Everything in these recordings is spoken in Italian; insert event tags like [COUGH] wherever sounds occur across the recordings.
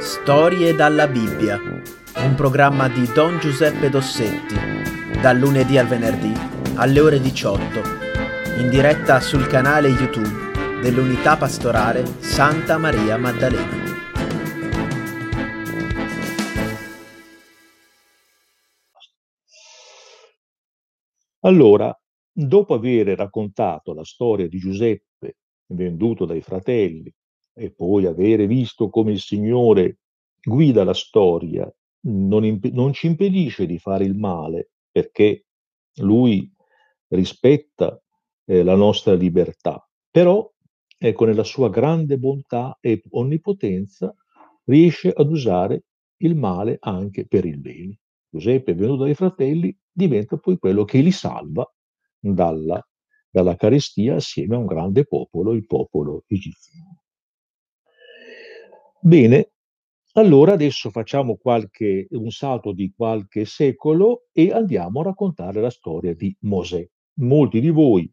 Storie dalla Bibbia, un programma di Don Giuseppe Dossetti, dal lunedì al venerdì alle ore 18, in diretta sul canale YouTube dell'Unità Pastorale Santa Maria Maddalena. Allora, dopo aver raccontato la storia di Giuseppe venduto dai fratelli e poi avere visto come il Signore guida la storia, non, imp- non ci impedisce di fare il male perché Lui rispetta eh, la nostra libertà, però ecco, nella sua grande bontà e onnipotenza riesce ad usare il male anche per il bene. Giuseppe, venuto dai fratelli, diventa poi quello che li salva dalla, dalla carestia assieme a un grande popolo, il popolo egiziano. Bene, allora adesso facciamo qualche, un salto di qualche secolo e andiamo a raccontare la storia di Mosè. Molti di voi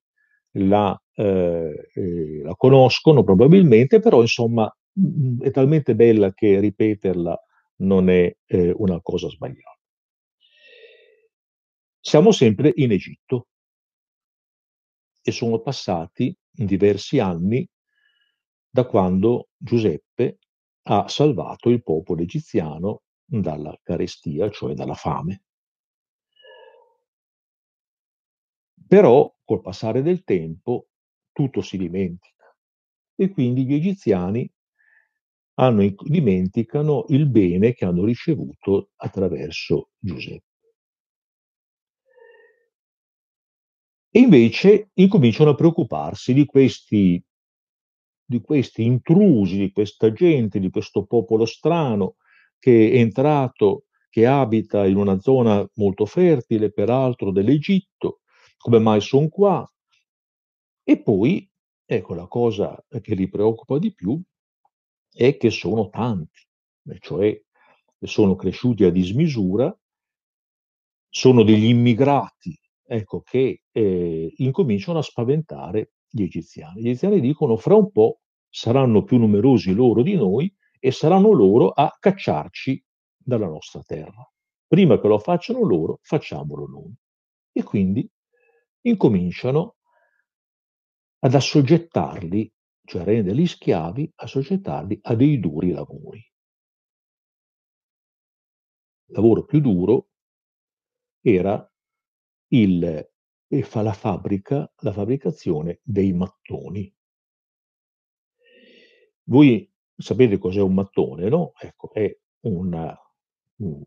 la, eh, eh, la conoscono probabilmente, però insomma mm, è talmente bella che ripeterla non è eh, una cosa sbagliata. Siamo sempre in Egitto e sono passati diversi anni da quando Giuseppe ha salvato il popolo egiziano dalla carestia, cioè dalla fame. Però col passare del tempo tutto si dimentica e quindi gli egiziani hanno, dimenticano il bene che hanno ricevuto attraverso Giuseppe. E invece incominciano a preoccuparsi di questi, di questi intrusi, di questa gente, di questo popolo strano che è entrato, che abita in una zona molto fertile, peraltro dell'Egitto, come mai sono qua? E poi, ecco, la cosa che li preoccupa di più è che sono tanti, cioè sono cresciuti a dismisura, sono degli immigrati ecco, che eh, incominciano a spaventare gli egiziani. Gli egiziani dicono fra un po' saranno più numerosi loro di noi e saranno loro a cacciarci dalla nostra terra. Prima che lo facciano loro, facciamolo noi. E quindi incominciano ad assoggettarli, cioè a renderli schiavi, assoggettarli a dei duri lavori. Il lavoro più duro era il, e fa la fabbrica, la fabbricazione dei mattoni. Voi sapete cos'è un mattone, no? Ecco, è una, un,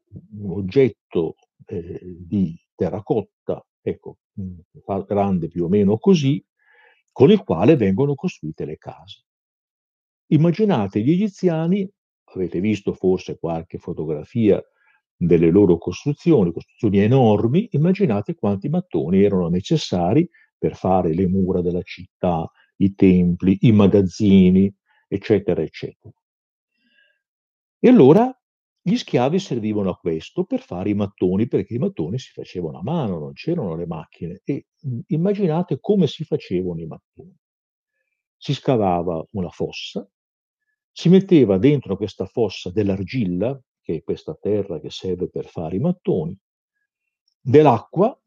oggetto eh, di terracotta, ecco, grande più o meno così, con il quale vengono costruite le case. Immaginate gli egiziani, avete visto forse qualche fotografia delle loro costruzioni, costruzioni enormi, immaginate quanti mattoni erano necessari per fare le mura della città, i templi, i magazzini, eccetera, eccetera. E allora gli schiavi servivano a questo per fare i mattoni, perché i mattoni si facevano a mano, non c'erano le macchine. E immaginate come si facevano i mattoni. Si scavava una fossa, si metteva dentro questa fossa dell'argilla, che è questa terra che serve per fare i mattoni, dell'acqua,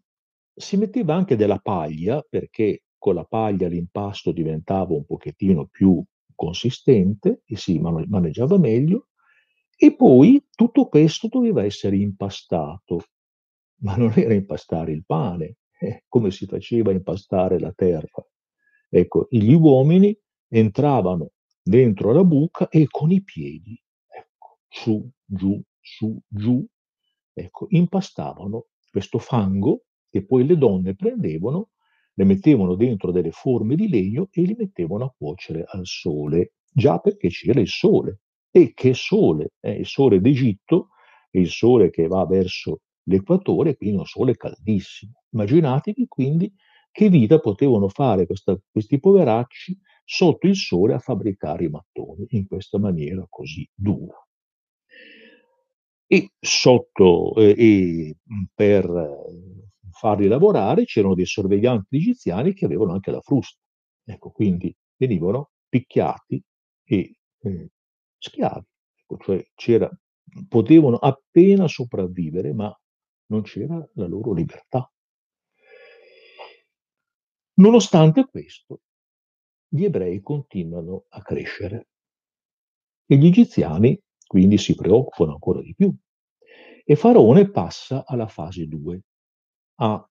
si metteva anche della paglia, perché con la paglia l'impasto diventava un pochettino più consistente e si maneggiava meglio, e poi tutto questo doveva essere impastato, ma non era impastare il pane, eh, come si faceva impastare la terra. Ecco, gli uomini entravano dentro la buca e con i piedi, su, giù, su, giù, ecco, impastavano questo fango che poi le donne prendevano, le mettevano dentro delle forme di legno e li mettevano a cuocere al sole, già perché c'era il sole. E che sole? Eh, il sole d'Egitto il sole che va verso l'equatore, quindi un sole caldissimo. Immaginatevi quindi che vita potevano fare questa, questi poveracci sotto il sole a fabbricare i mattoni in questa maniera così dura e sotto eh, e per farli lavorare c'erano dei sorveglianti egiziani che avevano anche la frusta. Ecco, quindi venivano picchiati e eh, schiavi. ecco, cioè c'era potevano appena sopravvivere, ma non c'era la loro libertà. Nonostante questo, gli ebrei continuano a crescere e gli egiziani quindi si preoccupano ancora di più. E Faraone passa alla fase 2, a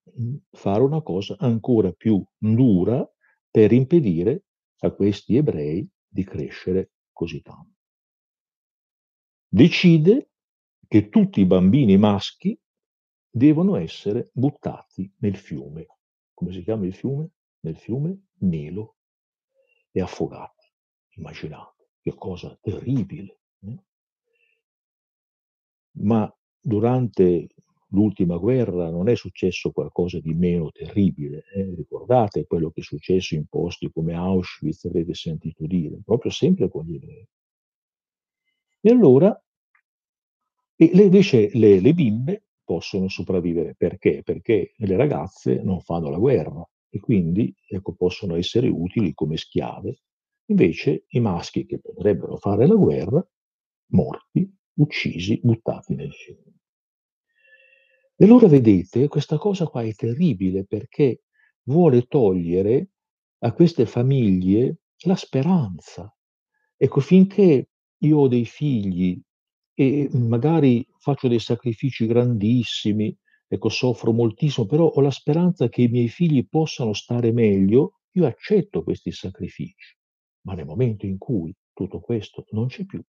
fare una cosa ancora più dura per impedire a questi ebrei di crescere così tanto. Decide che tutti i bambini maschi devono essere buttati nel fiume. Come si chiama il fiume? Nel fiume Nilo e affogati. Immaginate, che cosa terribile. Eh? Ma durante l'ultima guerra non è successo qualcosa di meno terribile. Eh? Ricordate quello che è successo in posti come Auschwitz, avete sentito dire, proprio sempre con gli ebrei. E allora, e le, invece le, le bimbe possono sopravvivere. Perché? Perché le ragazze non fanno la guerra e quindi ecco, possono essere utili come schiave. Invece i maschi che potrebbero fare la guerra, morti, uccisi, buttati nel fiume. E allora vedete, questa cosa qua è terribile perché vuole togliere a queste famiglie la speranza. Ecco, finché io ho dei figli e magari faccio dei sacrifici grandissimi, ecco, soffro moltissimo, però ho la speranza che i miei figli possano stare meglio, io accetto questi sacrifici. Ma nel momento in cui tutto questo non c'è più,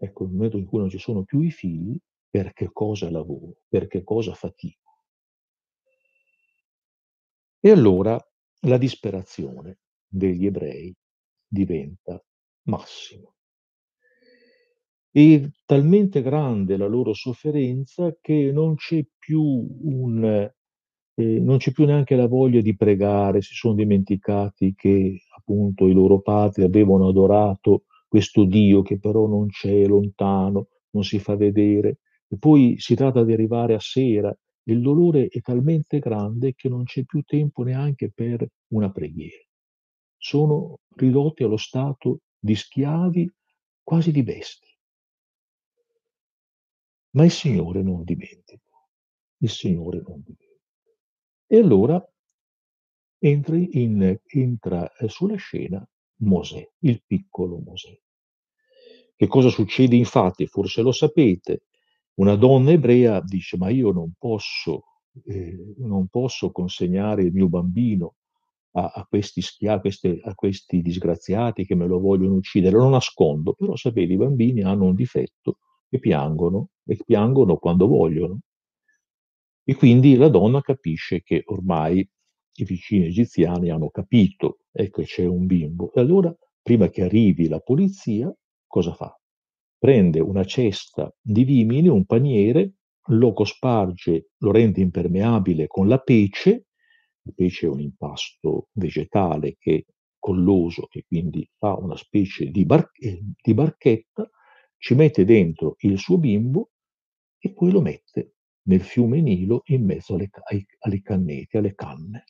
ecco, nel momento in cui non ci sono più i figli, per che cosa lavoro, per che cosa fatico. E allora la disperazione degli ebrei diventa massima. È talmente grande la loro sofferenza che non c'è più un, eh, non c'è più neanche la voglia di pregare, si sono dimenticati che appunto i loro padri avevano adorato questo Dio che però non c'è, lontano, non si fa vedere. E poi si tratta di arrivare a sera. Il dolore è talmente grande che non c'è più tempo neanche per una preghiera. Sono ridotti allo stato di schiavi, quasi di bestie. Ma il Signore non dimentica. Il Signore non dimentica. E allora entra, in, entra eh, sulla scena Mosè, il piccolo Mosè. Che cosa succede infatti? Forse lo sapete. Una donna ebrea dice, ma io non posso, eh, non posso consegnare il mio bambino a, a questi schiavi, a, a questi disgraziati che me lo vogliono uccidere. Lo nascondo, però sapete, i bambini hanno un difetto e piangono, e piangono quando vogliono. E quindi la donna capisce che ormai i vicini egiziani hanno capito, ecco c'è un bimbo. E allora, prima che arrivi la polizia, cosa fa? Prende una cesta di vimini, un paniere, lo cosparge, lo rende impermeabile con la pece, il pece è un impasto vegetale che colloso, che quindi fa una specie di, bar- di barchetta, ci mette dentro il suo bimbo e poi lo mette nel fiume Nilo in mezzo alle, ai, alle canneti, alle canne.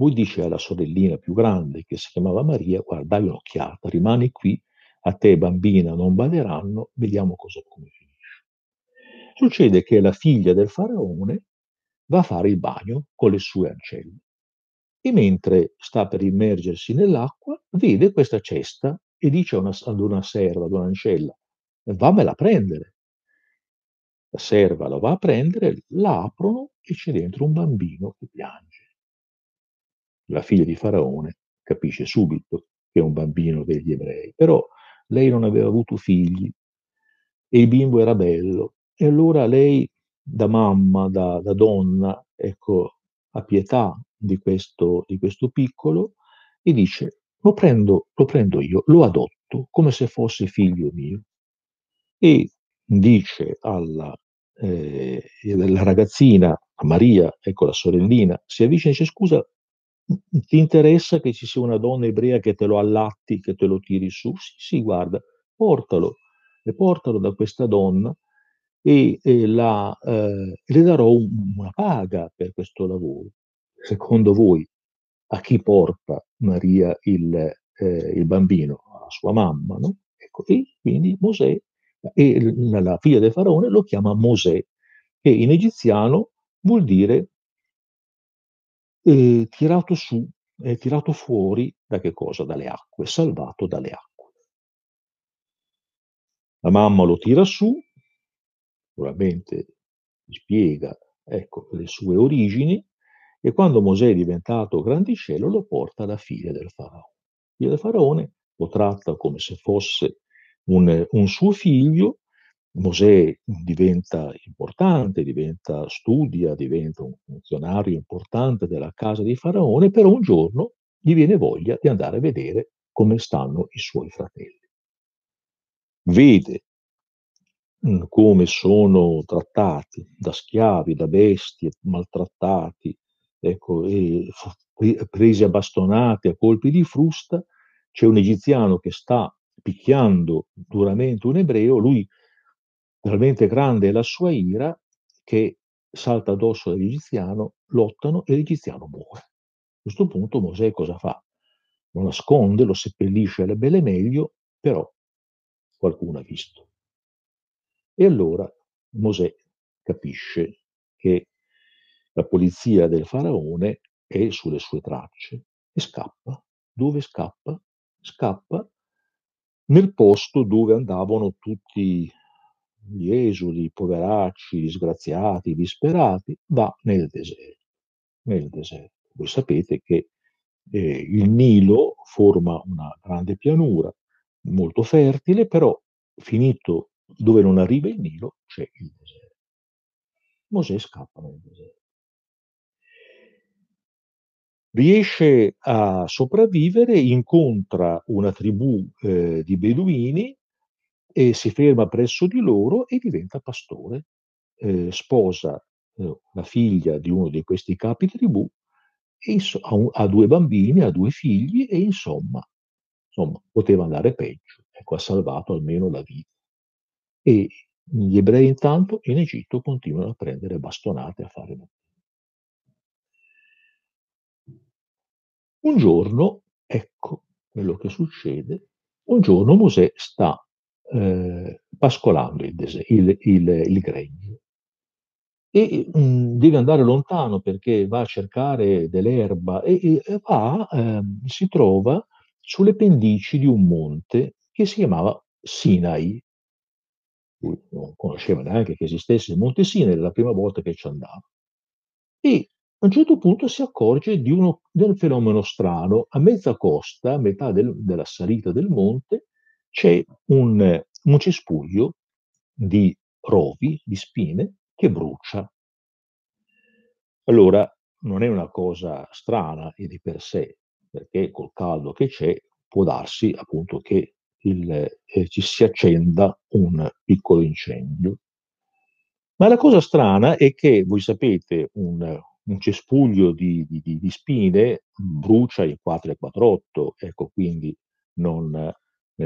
Poi dice alla sorellina più grande, che si chiamava Maria, guarda, dai un'occhiata, rimani qui, a te bambina non baderanno, vediamo cosa, come finisce. Succede che la figlia del faraone va a fare il bagno con le sue ancelle e mentre sta per immergersi nell'acqua vede questa cesta e dice una, ad una serva, ad un'ancella, vammela prendere. La serva la va a prendere, la aprono e c'è dentro un bambino che piange. La figlia di Faraone capisce subito che è un bambino degli ebrei, però lei non aveva avuto figli e il bimbo era bello e allora lei da mamma, da, da donna, ecco, ha pietà di questo, di questo piccolo e dice lo prendo, lo prendo io, lo adotto come se fosse figlio mio. E dice alla, eh, ragazzina, a Maria, ecco la sorellina, si avvicina e dice scusa, ti interessa che ci sia una donna ebrea che te lo allatti, che te lo tiri su? Sì, sì, guarda, portalo e portalo da questa donna e, e la, eh, le darò un, una paga per questo lavoro. Secondo voi a chi porta Maria il, eh, il bambino? A sua mamma, no? Ecco, e quindi Mosè, e la figlia del faraone lo chiama Mosè, che in egiziano vuol dire eh, tirato su, eh, tirato fuori da che cosa? Dalle acque, salvato dalle acque. La mamma lo tira su, sicuramente spiega ecco, le sue origini, e quando Mosè è diventato grandicello lo porta alla figlia del faraone. Figlia del faraone lo tratta come se fosse un, un suo figlio, Mosè diventa importante, diventa, studia, diventa un funzionario importante della casa di Faraone, però un giorno gli viene voglia di andare a vedere come stanno i suoi fratelli. Vede mh, come sono trattati da schiavi, da bestie, maltrattati, ecco, presi a bastonate, a colpi di frusta, c'è un egiziano che sta picchiando duramente un ebreo, lui talmente grande è la sua ira che salta addosso all'egiziano, lottano e l'egiziano muore. A questo punto Mosè cosa fa? Lo nasconde, lo seppellisce alle belle meglio, però qualcuno ha visto. E allora Mosè capisce che la polizia del faraone è sulle sue tracce e scappa. Dove scappa? Scappa nel posto dove andavano tutti gli esuli, i poveracci, i disgraziati, i disperati, va nel deserto. Nel deserto. Voi sapete che eh, il Nilo forma una grande pianura molto fertile, però finito dove non arriva il Nilo c'è il deserto. Mosè scappa nel deserto. Riesce a sopravvivere, incontra una tribù eh, di beduini e si ferma presso di loro e diventa pastore. Eh, sposa eh, la figlia di uno di questi capi tribù e inso- ha, un, ha, due bambini, ha due figli e insomma, insomma poteva andare peggio. Ecco, ha salvato almeno la vita. E gli ebrei intanto in Egitto continuano a prendere bastonate a fare Un giorno, ecco quello che succede, un giorno Mosè sta eh, pascolando il, dese- il, il, il gregno e mh, mm, deve andare lontano perché va a cercare dell'erba e, e va, eh, si trova sulle pendici di un monte che si chiamava Sinai. Lui non conosceva neanche che esistesse il monte Sinai, era la prima volta che ci andava. E a un certo punto si accorge di uno, del fenomeno strano. A mezza costa, a metà del, della salita del monte, c'è un, un cespuglio di rovi, di spine, che brucia. Allora, non è una cosa strana e di per sé, perché col caldo che c'è può darsi appunto che il, eh, ci si accenda un piccolo incendio. Ma la cosa strana è che, voi sapete, un, un cespuglio di, di, di, spine brucia in 4 e 4,48, ecco, quindi non,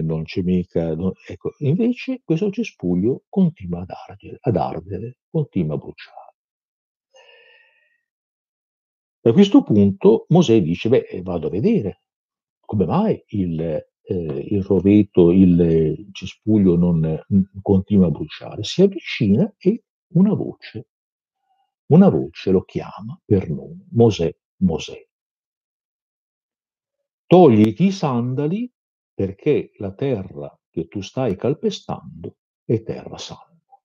non c'è mica... Non, ecco. Invece questo cespuglio continua ad ardere, ad ardere, continua a bruciare. A questo punto Mosè dice, beh, vado a vedere come mai il, eh, il roveto, il cespuglio non continua a bruciare. Si avvicina e una voce una voce lo chiama per nome, Mosè, Mosè. Togliti i sandali perché la terra che tu stai calpestando è terra santa.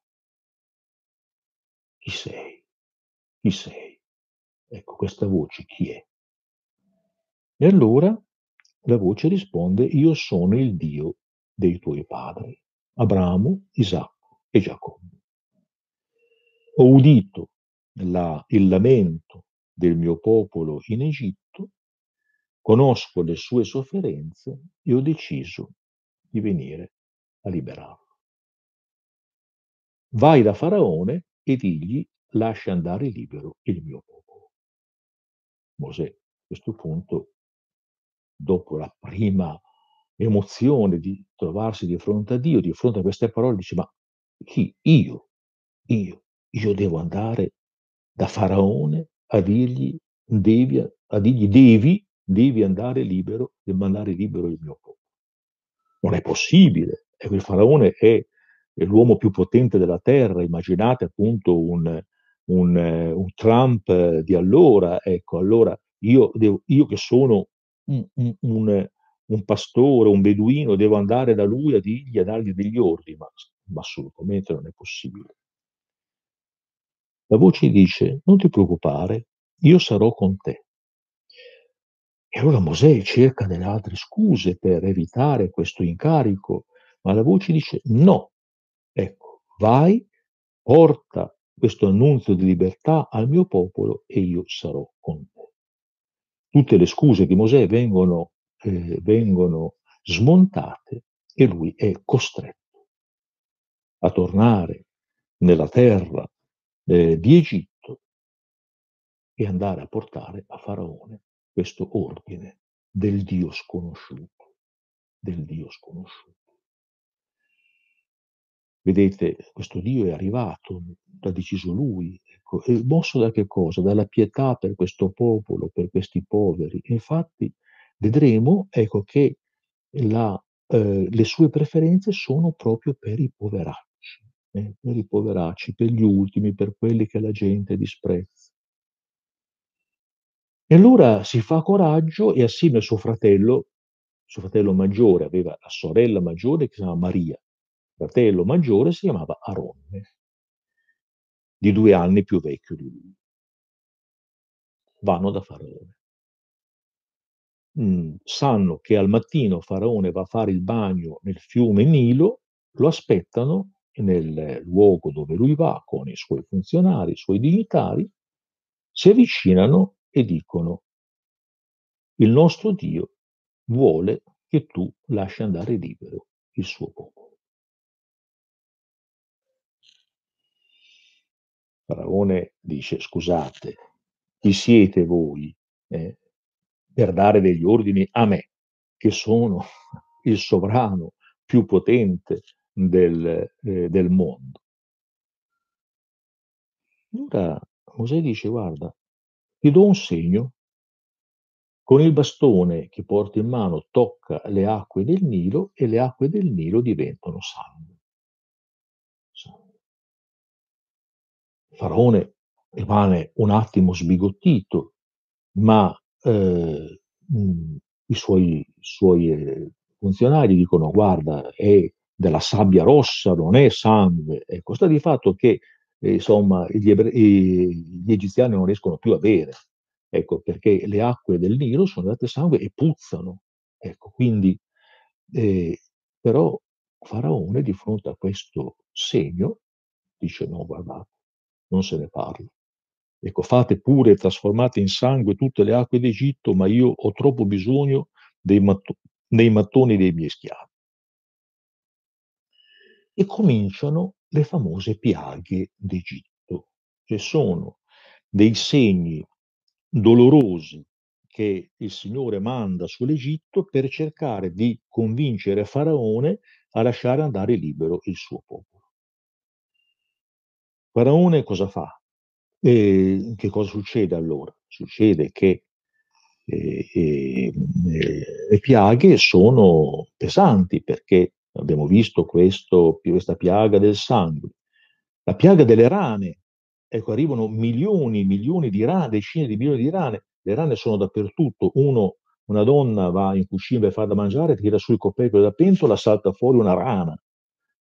Chi sei? Chi sei? Ecco, questa voce chi è? E allora la voce risponde, io sono il Dio dei tuoi padri, Abramo, Isacco e Giacobbe. Ho udito la, il lamento del mio popolo in Egitto, conosco le sue sofferenze e ho deciso di venire a liberarlo. Vai da Faraone e digli lascia andare libero il mio popolo. Mosè a questo punto, dopo la prima emozione di trovarsi di fronte a Dio, di fronte a queste parole, dice ma chi? Io? Io? Io devo andare da Faraone a dirgli devi, a dirgli devi, devi andare libero, devi mandare libero il mio popolo. Non è possibile. il faraone è, l'uomo più potente della terra, immaginate appunto un, un, un Trump di allora, ecco, allora io, devo, io che sono un, un, un, pastore, un beduino, devo andare da lui a dirgli, a dargli degli ordini, ma, ma assolutamente non è possibile. La voce dice, non ti preoccupare, io sarò con te. E allora Mosè cerca delle altre scuse per evitare questo incarico, ma la voce dice no, ecco, vai, porta questo annunzio di libertà al mio popolo e io sarò con te. Tutte le scuse di Mosè vengono, eh, vengono smontate e lui è costretto a tornare nella terra eh, di Egitto e andare a portare a Faraone questo ordine del Dio sconosciuto, del Dio sconosciuto. Vedete, questo Dio è arrivato, l'ha deciso lui, ecco, e mosso da che cosa? Dalla pietà per questo popolo, per questi poveri. Infatti vedremo ecco, che la, eh, le sue preferenze sono proprio per i poveracci eh, per i poveracci, per gli ultimi, per quelli che la gente disprezza. E allora si fa coraggio e assieme a suo fratello, suo fratello maggiore aveva la sorella maggiore che si chiamava Maria, il fratello maggiore si chiamava Aronne, di due anni più vecchio di lui. Vanno da Faraone. Mm, sanno che al mattino Faraone va a fare il bagno nel fiume Nilo, lo aspettano nel luogo dove lui va con i suoi funzionari, i suoi dignitari, si avvicinano e dicono il nostro Dio vuole che tu lasci andare libero il suo popolo. Faraone dice scusate, chi siete voi eh, per dare degli ordini a me, che sono [LAUGHS] il sovrano più potente del, eh, del mondo. Allora Mosè dice, guarda, ti do un segno, con il bastone che porti in mano tocca le acque del Nilo e le acque del Nilo diventano sangue. Faraone rimane un attimo sbigottito, ma eh, i suoi, suoi eh, funzionari dicono guarda, è della sabbia rossa, non è sangue. Ecco, sta di fatto che eh, insomma, gli, ebre- gli, egiziani non riescono più a bere, ecco, perché le acque del Nilo sono date sangue e puzzano. Ecco, quindi, eh, però Faraone di fronte a questo segno dice no, guardate, non se ne parla. Ecco, fate pure, trasformate in sangue tutte le acque d'Egitto, ma io ho troppo bisogno dei, matto- dei mattoni dei miei schiavi e cominciano le famose piaghe d'Egitto, che sono dei segni dolorosi che il Signore manda sull'Egitto per cercare di convincere Faraone a lasciare andare libero il suo popolo. Faraone cosa fa? E che cosa succede allora? Succede che eh, eh, le piaghe sono pesanti perché Abbiamo visto questo, questa piaga del sangue. La piaga delle rane. Ecco, arrivano milioni, milioni di rane, decine di milioni di rane. Le rane sono dappertutto. Uno, una donna va in cucina per far da mangiare, tira sul coperchio della pentola, salta fuori una rana.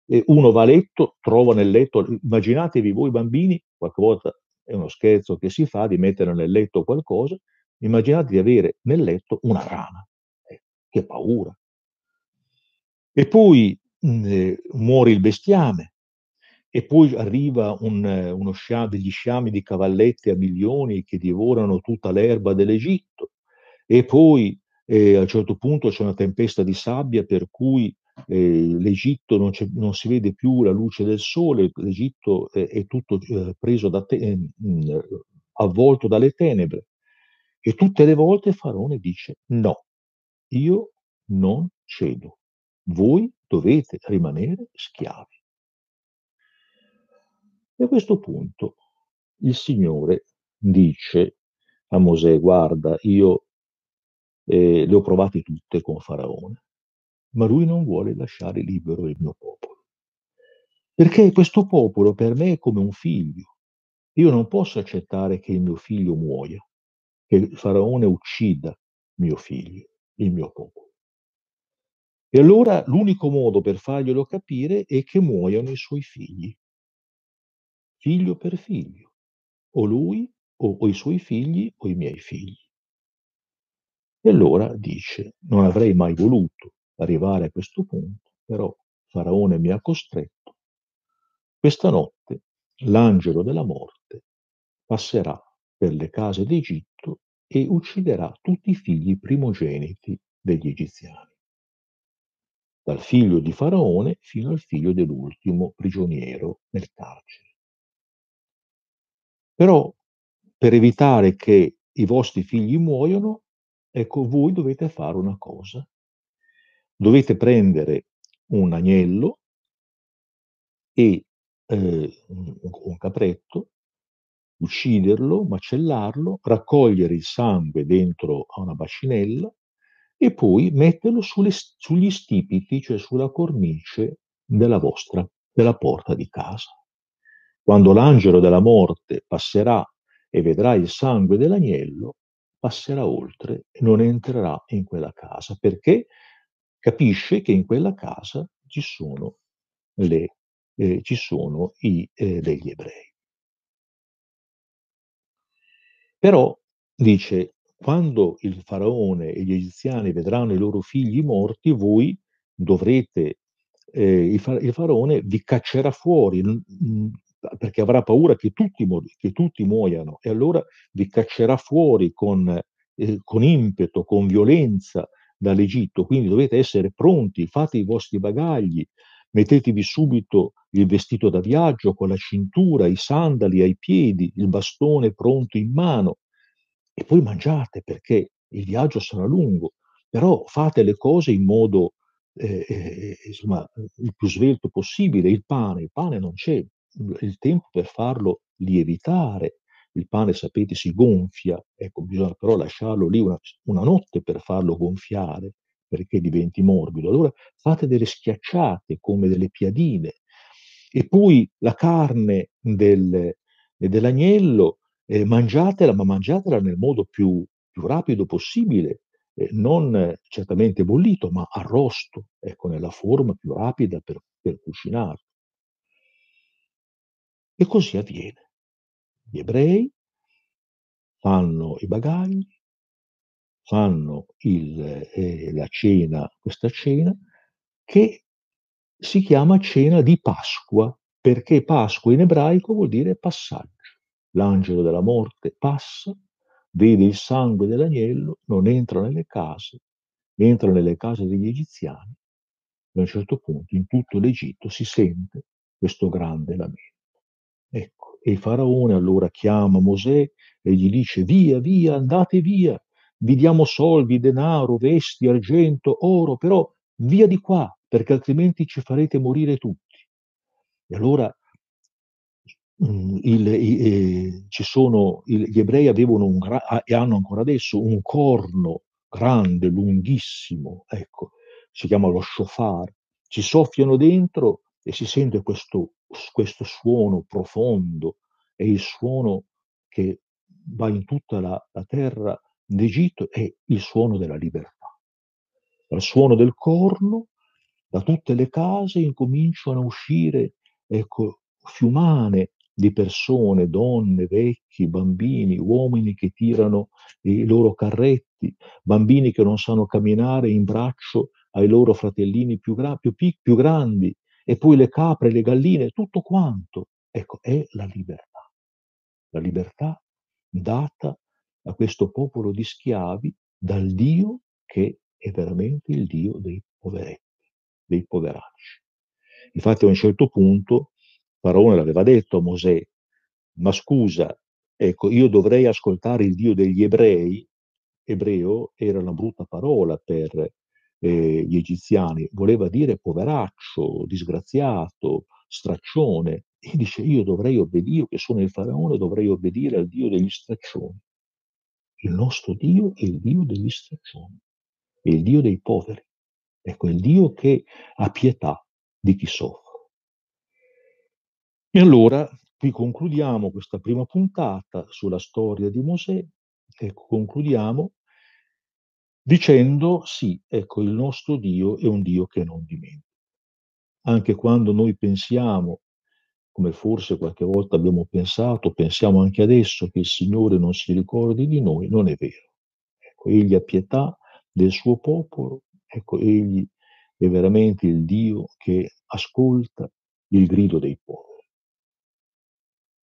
E uno va a letto, trova nel letto, immaginatevi voi bambini, qualche volta è uno scherzo che si fa di mettere nel letto qualcosa, immaginate di avere nel letto una rana. Eh, che paura. E poi mh, eh, muore il bestiame, e poi arriva un, uno scia, degli sciami di cavallette a milioni che divorano tutta l'erba dell'Egitto, e poi eh, a un certo punto c'è una tempesta di sabbia per cui eh, l'Egitto non, non, si vede più la luce del sole, l'Egitto è, è tutto eh, preso da te, eh, avvolto dalle tenebre. E tutte le volte Faraone dice no, io non cedo voi dovete rimanere schiavi. E a questo punto il Signore dice a Mosè, guarda, io eh, le ho provate tutte con Faraone, ma lui non vuole lasciare libero il mio popolo. Perché questo popolo per me è come un figlio. Io non posso accettare che il mio figlio muoia, che il faraone uccida mio figlio, il mio popolo. E allora l'unico modo per farglielo capire è che muoiano i suoi figli, figlio per figlio, o lui o, o i suoi figli o i miei figli. E allora dice, non avrei mai voluto arrivare a questo punto, però Faraone mi ha costretto. Questa notte l'angelo della morte passerà per le case d'Egitto e ucciderà tutti i figli primogeniti degli egiziani, dal figlio di Faraone fino al figlio dell'ultimo prigioniero nel carcere. Però per evitare che i vostri figli muoiono, ecco, voi dovete fare una cosa. Dovete prendere un agnello e eh, un capretto, ucciderlo, macellarlo, raccogliere il sangue dentro a una bacinella e poi metterlo sulle, sugli stipiti, cioè sulla cornice della vostra, della porta di casa. Quando l'angelo della morte passerà e vedrà il sangue dell'agnello, passerà oltre e non entrerà in quella casa perché capisce che in quella casa ci sono, le, eh, ci sono i, eh, degli ebrei. Però dice, quando il faraone e gli egiziani vedranno i loro figli morti, voi dovrete, eh, il, faraone vi caccerà fuori, perché avrà paura che tutti, che tutti muoiano e allora vi caccerà fuori con, eh, con impeto, con violenza dall'Egitto. Quindi dovete essere pronti, fate i vostri bagagli, mettetevi subito il vestito da viaggio con la cintura, i sandali ai piedi, il bastone pronto in mano e poi mangiate perché il viaggio sarà lungo, però fate le cose in modo eh, eh, insomma, il più svelto possibile. Il pane, il pane non c'è, il tempo per farlo lievitare. Il pane, sapete, si gonfia, ecco, bisogna però lasciarlo lì una, una notte per farlo gonfiare perché diventi morbido. Allora fate delle schiacciate come delle piadine e poi la carne del, dell'agnello eh, mangiatela, ma mangiatela nel modo più, più rapido possibile, eh, non certamente bollito, ma arrosto, ecco, nella forma più rapida per, per cucinarlo. E così avviene. Gli ebrei fanno i bagagli, fanno il, eh, la cena, questa cena, che si chiama cena di Pasqua, perché Pasqua in ebraico vuol dire passaggio. L'angelo della morte passa, vede il sangue dell'agnello, non entra nelle case, entra nelle case degli egiziani, e a un certo punto in tutto l'Egitto si sente questo grande lamento. Ecco, e il faraone allora chiama Mosè e gli dice via, via, andate via, vi diamo soldi, denaro, vesti, argento, oro, però via di qua, perché altrimenti ci farete morire tutti. E allora mh, il, eh, ci sono, il, gli ebrei avevano un, e hanno ancora adesso un corno grande, lunghissimo, ecco, si chiama lo shofar, ci soffiano dentro e si sente questo questo suono profondo è il suono che va in tutta la, la terra d'Egitto, è il suono della libertà. Dal suono del corno, da tutte le case incominciano a uscire ecco, fiumane di persone, donne, vecchi, bambini, uomini che tirano i loro carretti, bambini che non sanno camminare in braccio ai loro fratellini più, gra- più, più grandi, e poi le capre, le galline, tutto quanto. Ecco, è la libertà. La libertà data a questo popolo di schiavi dal Dio che è veramente il Dio dei poveretti, dei poveracci. Infatti a un certo punto Faraone l'aveva detto a Mosè, ma scusa, ecco, io dovrei ascoltare il Dio degli ebrei, ebreo era una brutta parola per eh, gli egiziani, voleva dire poveraccio, disgraziato, straccione. E dice, io dovrei obbedire, che sono il faraone, dovrei obbedire al Dio degli straccioni. Il nostro Dio è il Dio degli straccioni, è il Dio dei poveri. Ecco, è il Dio che ha pietà di chi soffre. E allora qui concludiamo questa prima puntata sulla storia di Mosè e concludiamo dicendo sì, ecco, il nostro Dio è un Dio che non dimentica. Anche quando noi pensiamo, come forse qualche volta abbiamo pensato, pensiamo anche adesso che il Signore non si ricordi di noi, non è vero. Ecco, egli ha pietà del suo popolo, ecco, egli è veramente il Dio che ascolta il grido dei poveri.